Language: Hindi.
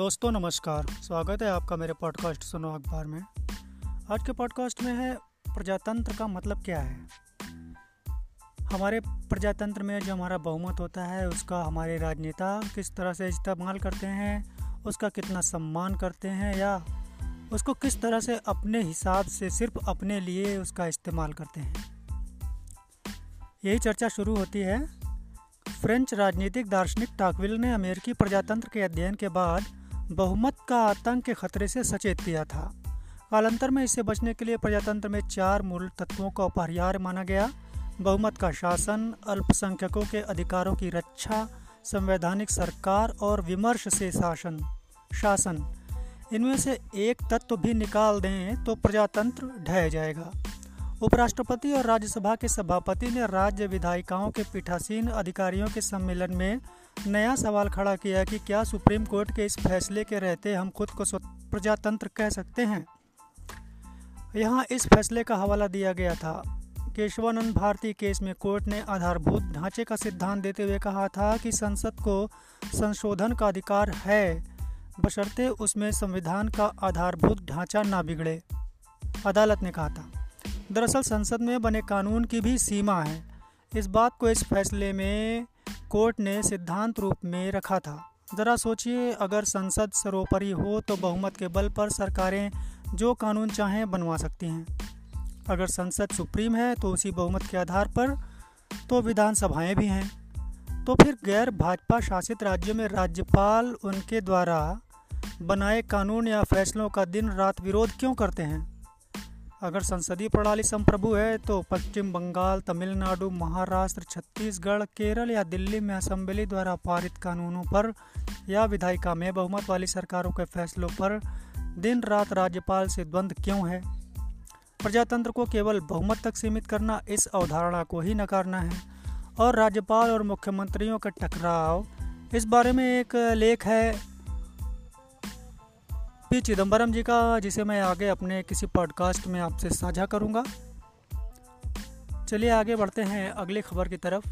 दोस्तों, नमस्कार। स्वागत है आपका मेरे पॉडकास्ट सुनो अखबार में। आज के पॉडकास्ट में है, प्रजातंत्र का मतलब क्या है? हमारे प्रजातंत्र में जो हमारा बहुमत होता है, उसका हमारे राजनेता किस तरह से इस्तेमाल करते हैं, उसका कितना सम्मान करते हैं, या उसको किस तरह से अपने हिसाब से, सिर्फ़ अपने लिए उसका इस्तेमाल करते हैं? यही चर्चा शुरू होती है। फ्रेंच राजनीतिक दार्शनिक टाकविल ने अमेरिकी प्रजातंत्र के अध्ययन के बाद बहुमत का आतंक के खतरे से सचेत किया था। कालांतर में इससे बचने के लिए प्रजातंत्र में चार मूल तत्वों का अपरिहार्य माना गया। बहुमत का शासन, अल्पसंख्यकों के अधिकारों की रक्षा, संवैधानिक सरकार और विमर्श से शासन। शासन। इनमें से एक तत्व भी निकाल दें तो प्रजातंत्र ढह जाएगा। उपराष्ट्रपति और राज्यसभा के सभापति ने राज्य विधायिकाओं के पीठासीन अधिकारियों के सम्मेलन में नया सवाल खड़ा किया कि क्या सुप्रीम कोर्ट के इस फैसले के रहते हम खुद को प्रजातंत्र कह सकते हैं? यहाँ इस फैसले का हवाला दिया गया था। केशवानंद भारती केस में कोर्ट ने आधारभूत ढांचे का सिद्धांत देते हुए कहा था कि संसद को संशोधन का अधिकार है, बशर्ते उसमें संविधान का आधारभूत ढांचा ना बिगड़े, अदालत ने कहा था। दरअसल संसद में बने कानून की भी सीमा है। इस बात को इस फैसले में कोर्ट ने सिद्धांत रूप में रखा था। ज़रा सोचिए, अगर संसद सर्वोपरि हो तो बहुमत के बल पर सरकारें जो कानून चाहें बनवा सकती हैं। अगर संसद सुप्रीम है तो उसी बहुमत के आधार पर तो विधानसभाएँ भी हैं। तो फिर गैर भाजपा शासित राज्यों में राज्यपाल उनके द्वारा बनाए कानून या फैसलों का दिन रात विरोध क्यों करते हैं? अगर संसदीय प्रणाली संप्रभु है तो पश्चिम बंगाल, तमिलनाडु, महाराष्ट्र, छत्तीसगढ़, केरल या दिल्ली में असेंबली द्वारा पारित कानूनों पर या विधायिका में बहुमत वाली सरकारों के फैसलों पर दिन रात राज्यपाल से द्वंद्व क्यों है? प्रजातंत्र को केवल बहुमत तक सीमित करना इस अवधारणा को ही नकारना है। और राज्यपाल और मुख्यमंत्रियों का टकराव, इस बारे में एक लेख है पी चिदम्बरम जी का, जिसे मैं आगे अपने किसी पॉडकास्ट में आपसे साझा करूँगा। चलिए आगे बढ़ते हैं अगली खबर की तरफ़।